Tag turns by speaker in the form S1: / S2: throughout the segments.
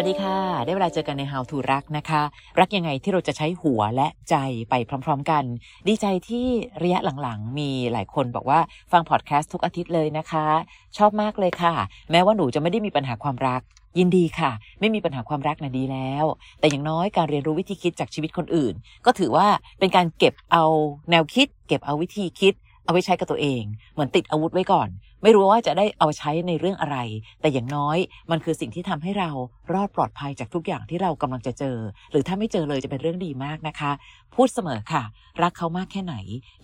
S1: วัสดีค่ะ ได้เวลาเจอกันใน How to รักนะคะ รักยังไงที่เราจะใช้หัวและใจไปพร้อม ๆ กัน ดีใจที่ระยะหลังๆ มีหลายคนบอกว่าฟังพอดแคสต์ทุกอาทิตย์เลยนะคะ ชอบมากเลยค่ะ แม้ว่าหนูจะไม่ได้มีปัญหาความรัก ยินดีค่ะ ไม่มีปัญหาความรักนะดีแล้ว แต่อย่างน้อยการเรียนรู้วิธีคิดจากชีวิตคนอื่น ก็ถือว่าเป็นการเก็บเอาแนวคิด เก็บเอาวิธีคิด เอาไว้ใช้กับตัวเองเหมือนติดอาวุธไว้ก่อน ไม่รู้ว่าจะได้เอาใช้ในเรื่องอะไร แต่อย่างน้อยมันคือสิ่งที่ทำให้เรารอดปลอดภัยจากทุกอย่างที่เรากำลังจะเจอ หรือถ้าไม่เจอเลยจะเป็นเรื่องดีมากนะคะ พูดเสมอค่ะ รักเขามากแค่ไหน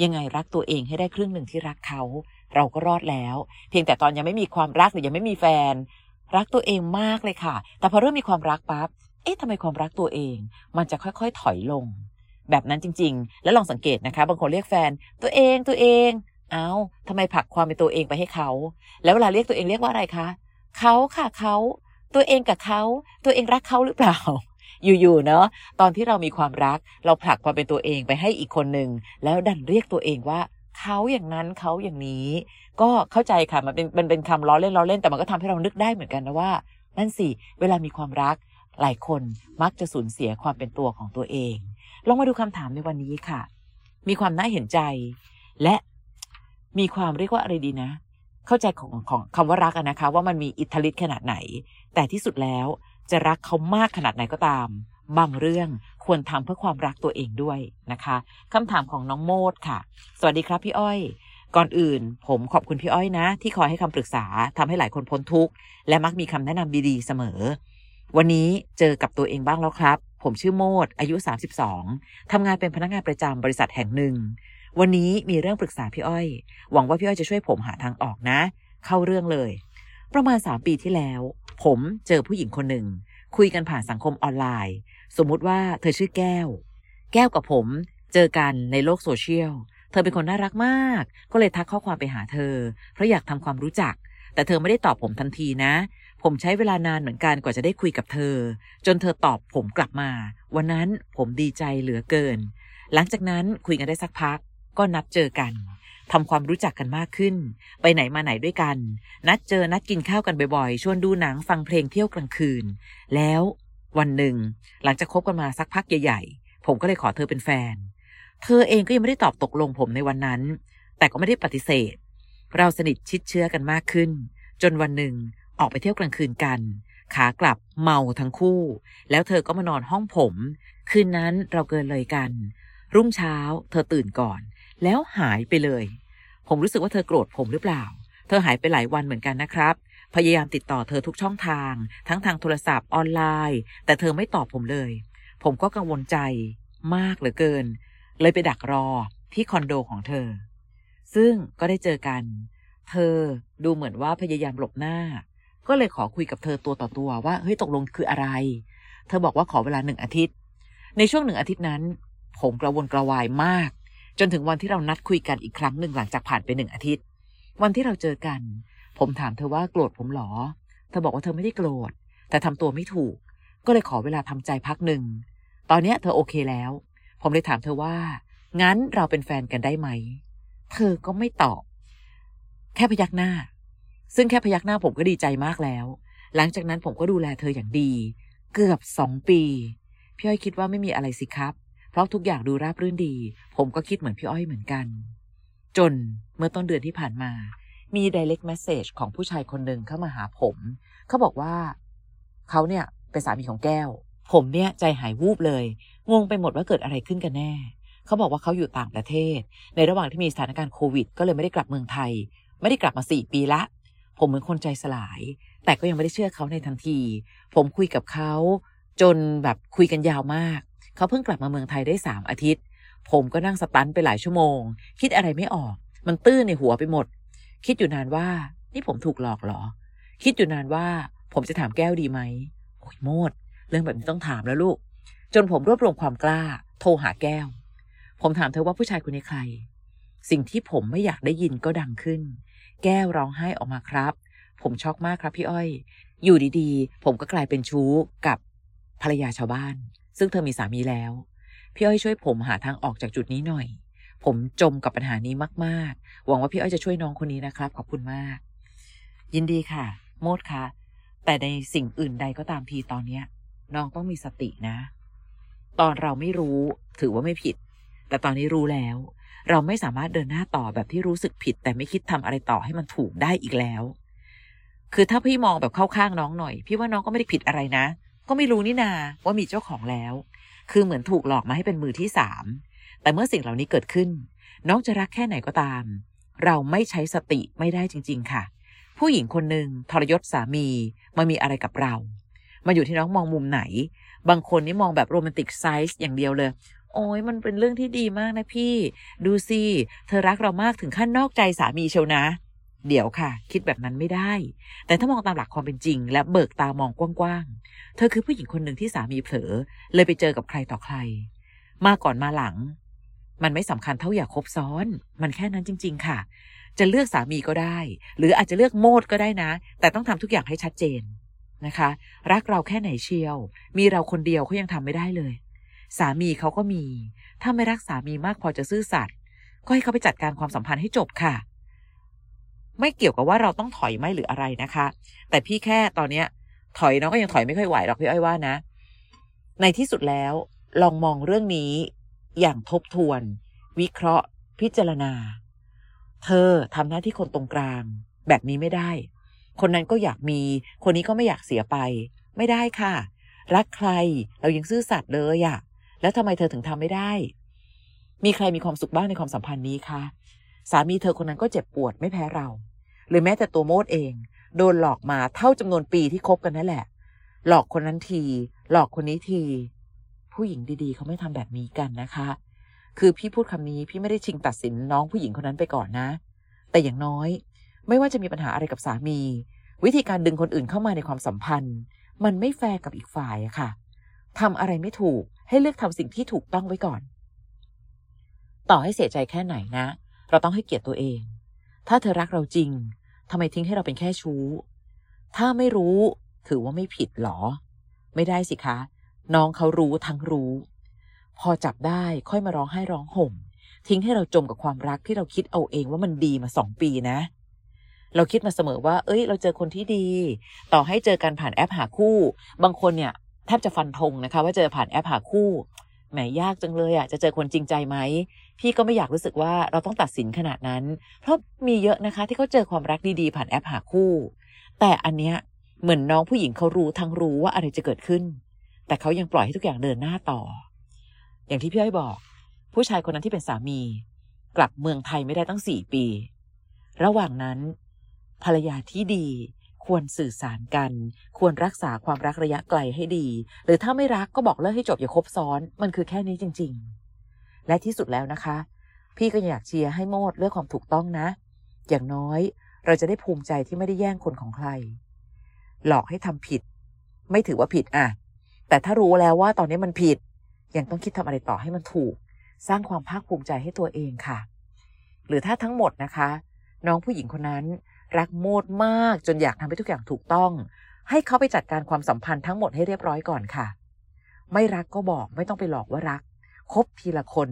S1: ยังไงรักตัวเองให้ได้ครึ่งหนึ่งที่รักเขา เราก็รอดแล้ว เพียงแต่ตอนยังไม่มีความรักหรือยังไม่มีแฟน รักตัวเองมากเลยค่ะ แต่พอเริ่มมีความรักปั๊บเอ๊ะทำไมความรักตัวเอง มันจะค่อยๆ ถอยลง แบบนั้นจริง ๆ แล้วลองสังเกตนะคะ บางคนเรียกแฟนตัวเองตัวเอง เอา้าทำไมผลักความเป็นตัวเองไปให้เขา แล้วเวลาเรียกตัวเองเรียกว่าอะไรคะเขาค่ะเขาตัวเองกับเขาตัวเองรักเขาหรือเปล่า อยู่ๆเนาะตอนที่เรามีความรัก เราผลักความเป็นตัวเองไปให้อีกคนหนึ่งแล้วดันเรียกตัวเองว่าเขาอย่างนั้นเขาอย่างนี้ ก็เข้าใจค่ะมันเป็นมันเป็นคำล้อเล่นล้อเล่นแต่มันก็ทำให้เรานึกได้เหมือนกันนะว่า นั่นสิ เวลามีความรักหลายคนมักจะสูญเสียความเป็นตัวของตัวเอง ลองมาดูคำถามในวันนี้ค่ะ มีความน่าเห็นใจ และมีความเรียกว่าอะไรดีนะ เข้าใจของของคำว่ารักนะคะ ว่ามันมีอิทธิฤทธิ์ขนาดไหน แต่ที่สุดแล้วจะรักเขามากขนาดไหนก็ตาม บางเรื่องควรทำเพื่อความรักตัวเองด้วยนะคะคำถามของน้องโมดค่ะ สวัสดีครับพี่อ้อย ก่อนอื่น ผมขอบคุณพี่อ้อยนะ ที่คอยให้คำปรึกษาทำให้หลายคนพ้นทุกข์และมักมีคำแนะนำดีๆเสมอ วันนี้เจอกับตัวเองบ้างแล้วครับ ผมชื่อโมด อายุ 32ทำงานเป็นพนักงานประจำบริษัทแห่งหนึ่ง วันนี้มีเรื่องปรึกษาพี่อ้อย หวังว่าพี่อ้อยจะช่วยผมหาทางออกนะ เข้าเรื่องเลย ประมาณ 3 ปีที่แล้ว ผมเจอผู้หญิงคนหนึ่ง คุยกันผ่านสังคมออนไลน์ สมมุติว่าเธอชื่อแก้ว แก้วกับผมเจอกันในโลกโซเชียล เธอเป็นคนน่ารักมาก ก็เลยทักข้อความไปหาเธอ เพราะอยากทำความรู้จัก แต่เธอไม่ได้ตอบผมทันทีนะ ผมใช้เวลานานเหมือนกันกว่าจะได้คุยกับเธอ จนเธอตอบผมกลับมา วันนั้นผมดีใจเหลือเกิน หลังจากนั้นคุยกันได้สักพัก ก็นัดเจอกันทำความรู้จักกันมากขึ้น ไปไหนมาไหนด้วยกัน นัดเจอนัดกินข้าวกันบ่อยๆ ชวนดูหนังฟังเพลงเที่ยวกลางคืน แล้ววันหนึ่ง หลังจากคบกันมาสักพักใหญ่ๆ ผมก็เลยขอเธอเป็นแฟน เธอเองก็ยังไม่ได้ตอบตกลงผมในวันนั้น แต่ก็ไม่ได้ปฏิเสธ เราสนิทชิดเชื้อกันมากขึ้น จนวันหนึ่ง ออกไปเที่ยวกลางคืนกัน ขากลับเมาทั้งคู่ แล้วเธอก็มานอนห้องผม คืนนั้นเราเกินเลยกัน รุ่งเช้า เธอตื่นก่อน แล้วหายไปเลย ผมรู้สึกว่าเธอโกรธผมหรือเปล่า เธอหายไปหลายวันเหมือนกันนะครับ พยายามติดต่อเธอทุกช่องทาง ทั้งทางโทรศัพท์ออนไลน์ แต่เธอไม่ตอบผมเลย ผมก็กังวลใจมากเหลือเกิน เลยไปดักรอที่คอนโดของเธอ ซึ่งก็ได้เจอกัน เธอดูเหมือนว่าพยายามหลบหน้า ก็เลยขอคุยกับเธอตัวต่อตัวว่าเฮ้ยตกลงคืออะไร เธอบอกว่าขอเวลาหนึ่งอาทิตย์ ในช่วงหนึ่งอาทิตย์นั้น ผมกระวนกระวายมาก จนถึงวันที่เรานัดคุยกันอีกครั้งหนึ่งหลังจากผ่านไปหนึ่งอาทิตย์ วันที่เราเจอกัน ผมถามเธอว่าโกรธผมหรอ เธอบอกว่าเธอไม่ได้โกรธ แต่ทำตัวไม่ถูก ก็เลยขอเวลาทำใจพักหนึ่ง ตอนเนี้ยเธอโอเคแล้ว ผมเลยถามเธอว่า งั้นเราเป็นแฟนกันได้ไหม เธอก็ไม่ตอบ แค่พยักหน้า ซึ่งแค่พยักหน้าผมก็ดีใจมากแล้ว หลังจากนั้นผมก็ดูแลเธออย่างดี เกือบสองปี พี่อ้อยคิดว่าไม่มีอะไรสิครับ เพราะทุกอย่างดูราบรื่นดี ผมก็คิดเหมือนพี่อ้อยเหมือนกัน จนเมื่อต้นเดือนที่ผ่านมา มี direct message ของผู้ชายคนหนึ่งเข้ามาหาผม เขาบอกว่า เขาเนี่ยเป็นสามีของแก้ว ผมเนี่ยใจหายวูบเลย งงไปหมดว่าเกิดอะไรขึ้นกันแน่เขาบอกว่าเขาอยู่ต่างประเทศ ในระหว่างที่มีสถานการณ์โควิด ก็เลยไม่ได้กลับเมืองไทย ไม่ได้กลับมาสี่ปีละ ผมเหมือนคนใจสลาย แต่ก็ยังไม่ได้เชื่อเขาในทันที ผมคุยกับเขาจนแบบคุยกันยาวมาก เขาเพิ่งกลับมาเมืองไทยได้สามอาทิตย์ ผมก็นั่งสตันไปหลายชั่วโมง คิดอะไรไม่ออก มันตื้นในหัวไปหมด คิดอยู่นานว่า นี่ผมถูกหลอกเหรอ คิดอยู่นานว่า ผมจะถามแก้วดีไหมโอ้ยโมด เรื่องแบบนี้ต้องถามแล้วลูก จนผมรวบรวมความกล้า โทรหาแก้ว ผมถามเธอว่าผู้ชายคนนี้ใคร สิ่งที่ผมไม่อยากได้ยินก็ดังขึ้น แก้วร้องไห้ออกมาครับ ผมช็อกมากครับพี่อ้อย อยู่ดีๆ ผมก็กลายเป็นชู้กับภรรยาชาวบ้าน ซึ่งเธอมีสามีแล้ว พี่อ้อยช่วยผมหาทางออกจากจุดนี้หน่อย ผมจมกับปัญหานี้มากๆ หวังว่าพี่อ้อยจะช่วยน้องคนนี้นะครับ ขอบคุณมาก ยินดีค่ะ โมดค่ะ แต่ในสิ่งอื่นใดก็ตามทีตอนเนี้ย น้องต้องมีสตินะ ตอนเราไม่รู้ถือว่าไม่ผิด แต่ตอนนี้รู้แล้ว เราไม่สามารถเดินหน้าต่อแบบที่รู้สึกผิด แต่ไม่คิดทำอะไรต่อให้มันถูกได้อีกแล้ว คือถ้าพี่มองแบบเข้าข้างน้องหน่อย พี่ว่าน้องก็ไม่ได้ผิดอะไรนะ ก็ไม่รู้นี่นาว่ามีเจ้าของแล้ว คือเหมือนถูกหลอกมาให้เป็นมือที่สามแต่เมื่อสิ่งเหล่านี้เกิดขึ้น น้องจะรักแค่ไหนก็ตาม เราไม่ใช้สติไม่ได้จริง ๆ ค่ะ ผู้หญิงคนหนึ่งทรยศสามีมามีอะไรกับเรามาอยู่ที่น้องมองมุมไหน บางคนนี่มองแบบโรแมนติกไซส์อย่างเดียวเลย โอ้ยมันเป็นเรื่องที่ดีมากนะพี่ ดูสิเธอรักเรามากถึงขั้นนอกใจสามีเชียวนะ เดี๋ยวค่ะ คิดแบบนั้นไม่ได้ แต่ถ้ามองตามหลักความเป็นจริง และเบิกตามองกว้างๆ เธอคือผู้หญิงคนหนึ่งที่สามีเผลอ เลยไปเจอกับใครต่อใคร มาก่อนมาหลัง มันไม่สำคัญเท่าอย่าคบซ้อน มันแค่นั้นจริง ๆ ค่ะ จะเลือกสามีก็ได้ หรืออาจจะเลือกโมดก็ได้นะ แต่ต้องทำทุกอย่างให้ชัดเจนนะคะ รักเราแค่ไหนเชียว มีเราคนเดียวเขายังทำไม่ได้เลย สามีเขาก็มี ถ้าไม่รักสามีมากพอจะซื่อสัตย์ก็ให้เขาไปจัดการความสัมพันธ์ให้จบค่ะ ไม่เกี่ยวกับว่าเราต้องถอยไหมหรืออะไรนะคะ แต่พี่แค่ตอนเนี้ย ถอยน้องก็ยังถอยไม่ค่อยไหวหรอกพี่อ้อยว่านะ ในที่สุดแล้ว ลองมองเรื่องนี้ อย่างทบทวน วิเคราะห์ พิจารณา เธอทำหน้าที่คนตรงกลาง แบบนี้ไม่ได้ คนนั้นก็อยากมี คนนี้ก็ไม่อยากเสียไป ไม่ได้ค่ะ รักใครเรายังซื่อสัตย์เลยอะ แล้วทำไมเธอถึงทำไม่ได้ มีใครมีความสุขบ้างในความสัมพันธ์นี้คะสามีเธอคนนั้นก็เจ็บปวดไม่แพ้เรา หรือแม้แต่ตัวโมดเอง โดนหลอกมาเท่าจำนวนปีที่คบกันนั่นแหละ หลอกคนนั้นที หลอกคนนี้ที ผู้หญิงดีๆ เขาไม่ทำแบบนี้กันนะคะ คือพี่พูดคำนี้พี่ไม่ได้ชิงตัดสินน้องผู้หญิงคนนั้นไปก่อนนะ แต่อย่างน้อย ไม่ว่าจะมีปัญหาอะไรกับสามี วิธีการดึงคนอื่นเข้ามาในความสัมพันธ์ มันไม่แฟร์กับอีกฝ่ายอะค่ะทำอะไรไม่ถูก ให้เลือกทำสิ่งที่ถูกต้องไว้ก่อน ต่อให้เสียใจแค่ไหนนะ เราต้องให้เกียรติตัวเอง ถ้าเธอรักเราจริงทำไมทิ้งให้เราเป็นแค่ชู้ ถ้าไม่รู้ถือว่าไม่ผิดหรอ ไม่ได้สิคะ น้องเขารู้ทั้งรู้ พอจับได้ค่อยมาร้องไห้ร้องห่ม ทิ้งให้เราจมกับความรักที่เราคิดเอาเองว่ามันดีมาสองปีนะเราคิดมาเสมอว่า เอ้ย เราเจอคนที่ดี ต่อให้เจอกันผ่านแอปหาคู่ บางคนเนี่ย จะฟันธงนะคะ ว่าเจอผ่านแอปหาคู่แหมยากจังเลยอะจะเจอคนจริงใจไหมพี่ก็ไม่อยากรู้สึกว่าเราต้องตัดสินขนาดนั้น เพราะมีเยอะนะคะ ที่เขาเจอความรักดีๆ ผ่านแอปหาคู่ แต่อันเนี้ยเหมือนน้องผู้หญิงเขารู้ทั้งรู้ว่าอะไรจะเกิดขึ้น แต่เขายังปล่อยให้ทุกอย่างเดินหน้าต่อ อย่างที่พี่อ้อยบอก ผู้ชายคนนั้นที่เป็นสามี กลับเมืองไทยไม่ได้ตั้งสี่ปี ระหว่างนั้น ภรรยาที่ดี ควรสื่อสารกัน ควรรักษาความรักระยะไกลให้ดี หรือถ้าไม่รักก็บอกเลิกให้จบอย่าคบซ้อน มันคือแค่นี้จริง ๆ และที่สุดแล้วนะคะ พี่ก็อยากเชียร์ให้โมดเลือกความถูกต้องนะ อย่างน้อยเราจะได้ภูมิใจที่ไม่ได้แย่งคนของใคร หลอกให้ทำผิด ไม่ถือว่าผิดอะ แต่ถ้ารู้แล้วว่าตอนนี้มันผิด ยังต้องคิดทำอะไรต่อให้มันถูก สร้างความภาคภูมิใจให้ตัวเองค่ะ หรือถ้าทั้งหมดนะคะ น้องผู้หญิงคนนั้น รักโมดมากจนอยากทำให้ทุกอย่างถูกต้อง ให้เขาไปจัดการความสัมพันธ์ทั้งหมดให้เรียบร้อยก่อนค่ะ ไม่รักก็บอกไม่ต้องไปหลอกว่ารัก คบทีละคน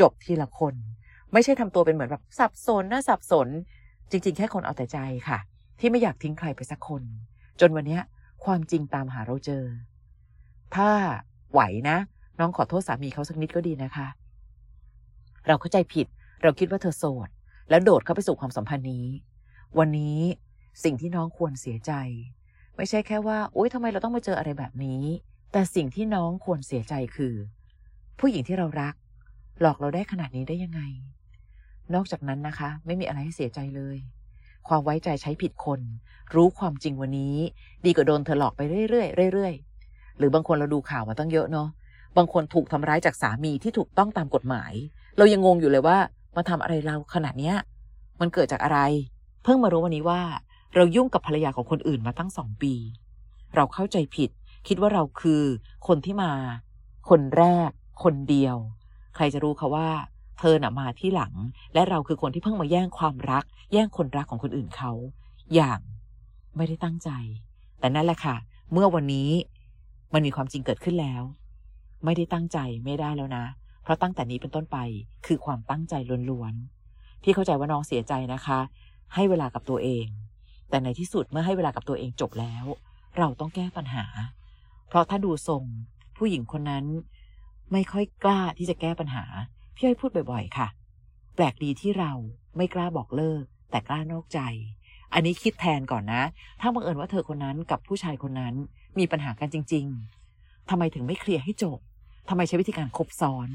S1: จบทีละคน ไม่ใช่ทำตัวเป็นเหมือนแบบสับสนนะสับสน จริง ๆ แค่คนเอาแต่ใจค่ะ ที่ไม่อยากทิ้งใครไปสักคน จนวันนี้ความจริงตามหาเราเจอ ถ้าไหวนะ น้องขอโทษสามีเขาสักนิดก็ดีนะคะ เราเข้าใจผิด เราคิดว่าเธอโสด แล้วโดดเข้าไปสู่ความสัมพันธ์นี้ วันนี้สิ่งที่น้องควรเสียใจ ไม่ใช่แค่ว่าโอ๊ยทำไมเราต้องมาเจออะไรแบบนี้ แต่สิ่งที่น้องควรเสียใจคือ ผู้หญิงที่เรารัก หลอกเราได้ขนาดนี้ได้ยังไง นอกจากนั้นนะคะ ไม่มีอะไรให้เสียใจเลย ความไว้ใจใช้ผิดคน รู้ความจริงวันนี้ ดีกว่าโดนเธอหลอกไปเรื่อยๆเรื่อยๆหรือบางคนเราดูข่าวมาตั้งเยอะเนาะบางคนถูกทำร้ายจากสามีที่ถูกต้องตามกฎหมาย เรายังงงอยู่เลยว่ามาทำอะไรเราขนาดเนี้ยมันเกิดจากอะไร มารู้วันนี้ว่าเรายุ่งกับภรรยาของคนอื่นมาตั้งสองปี เราเข้าใจผิด คิดว่าเราคือคนที่มา คนแรก คนเดียว ใครจะรู้คะว่า เธอน่ะมาที่หลัง และเราคือคนที่เพิ่งมาแย่งความรัก แย่งคนรักของคนอื่นเขา อย่างไม่ได้ตั้งใจ แต่นั่นแหละค่ะ เมื่อวันนี้มันมีความจริงเกิดขึ้นแล้ว ไม่ได้ตั้งใจไม่ได้แล้วนะ เพราะตั้งแต่นี้เป็นต้นไปคือความตั้งใจล้วนๆพี่เข้าใจว่าน้องเสียใจนะคะ ให้เวลากับตัวเอง แต่ในที่สุดเมื่อให้เวลากับตัวเองจบแล้ว เราต้องแก้ปัญหา เพราะถ้าดูทรง ผู้หญิงคนนั้น ไม่ค่อยกล้าที่จะแก้ปัญหาพี่อ้อยพูดบ่อย ๆ ค่ะ แปลกดีที่เราไม่กล้าบอกเลิก แต่กล้านอกใจ อันนี้คิดแทนก่อนนะ ถ้าบังเอิญว่าเธอคนนั้นกับผู้ชายคนนั้นมีปัญหากันจริง ๆทำไมถึงไม่เคลียร์ให้จบทำไมใช้วิธีการคบซ้อน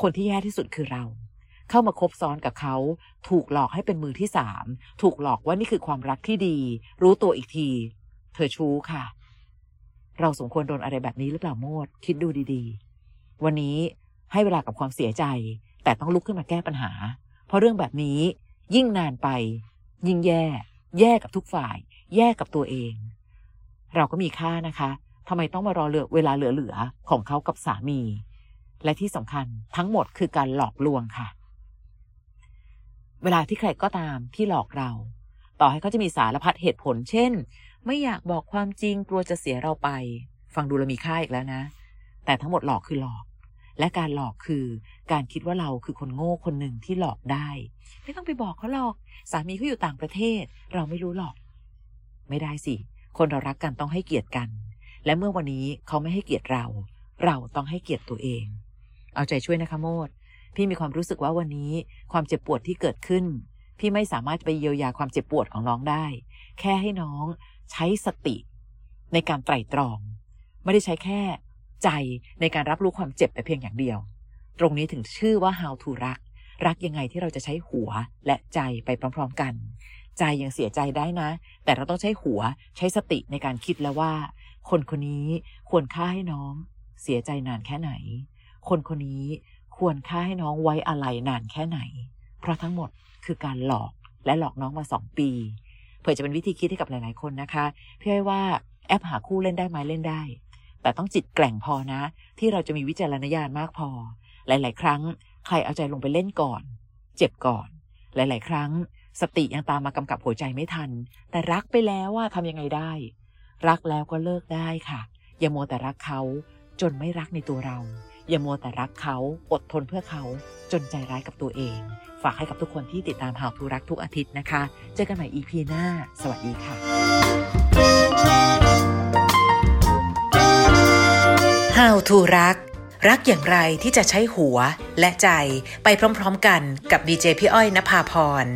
S1: คนที่แย่ที่สุดคือเรา เข้ามาคบซ้อนกับเขาถูกหลอกให้เป็นมือที่สามถูกหลอกว่านี่คือความรักที่ดี รู้ตัวอีกที เธอชู้ค่ะ เราสมควรโดนอะไรแบบนี้หรือเปล่าโมดคิดดูดีๆ วันนี้ให้เวลากับความเสียใจ แต่ต้องลุกขึ้นมาแก้ปัญหา เพราะเรื่องแบบนี้ยิ่งนานไป ยิ่งแย่ แย่กับทุกฝ่าย แย่กับตัวเอง เราก็มีค่านะคะทำไมต้องมารอเหลือเวลาเหลือๆของเขากับสามี และที่สำคัญทั้งหมดคือการหลอกลวงค่ะ เวลาที่ใครก็ตามที่หลอกเรา ต่อให้เขาจะมีสารพัดเหตุผล เช่น ไม่อยากบอกความจริงกลัวจะเสียเราไป ฟังดูแลมีค่าอีกแล้วนะ แต่ทั้งหมดหลอกคือหลอก และการหลอกคือการคิดว่าเราคือคนโง่คนหนึ่งที่หลอกได้ ไม่ต้องไปบอกเขาหรอก สามีเขาอยู่ต่างประเทศ เราไม่รู้หรอก ไม่ได้สิ คนเรารักกันต้องให้เกียรติกัน และเมื่อวันนี้เขาไม่ให้เกียรติเรา เราต้องให้เกียรติตัวเอง เอาใจช่วยนะคะโมด มีความรู้สึกว่าวันนี้ความเจ็บปวดที่เกิดขึ้น พี่ไม่สามารถไปเยียวยาความเจ็บปวดของน้องได้ แค่ให้น้องใช้สติ ในการไตร่ตรอง ไม่ได้ใช้แค่ใจในการรับรู้ความเจ็บแต่เพียงอย่างเดียว ตรงนี้ถึงชื่อว่า how to รัก รักยังไงที่เราจะใช้หัวและใจไปพร้อม ๆ กัน ใจยังเสียใจได้นะ แต่เราต้องใช้หัวใช้สติในการคิดแล้วว่า คนคนนี้ควรค่าให้น้อง เสียใจนานแค่ไหน คนคนนี้ ควรค่าให้น้องไว้อะไรนานแค่ไหน เพราะทั้งหมดคือการหลอกและหลอกน้องมาสองปี เผื่อจะเป็นวิธีคิดให้กับหลาย ๆ คนนะคะเพื่อให้ว่าแอปหาคู่เล่นได้ไหมเล่นได้ แต่ต้องจิตแกร่งพอนะ ที่เราจะมีวิจารณญาณมากพอ หลาย ๆ ครั้ง ใครเอาใจลงไปเล่นก่อน เจ็บก่อน หลาย ๆ ครั้ง สติยังตามมากำกับหัวใจไม่ทัน แต่รักไปแล้วว่าทำยังไงได้ รักแล้วก็เลิกได้ค่ะ อย่ามัวแต่รักเขาจนไม่รักในตัวเรา อย่ามัวแต่รักเขาอดทนเพื่อเขาจนใจร้ายกับตัวเอง ฝากให้กับทุกคนที่ติดตามหาวทูรักทุกอาทิตย์นะคะ เจอกันใหม่ EP หน้า สวัสดีค่ะ
S2: How to รัก รักอย่างไรที่จะใช้หัวและใจไปพร้อมๆกันกับดีเจพี่อ้อยนภาพร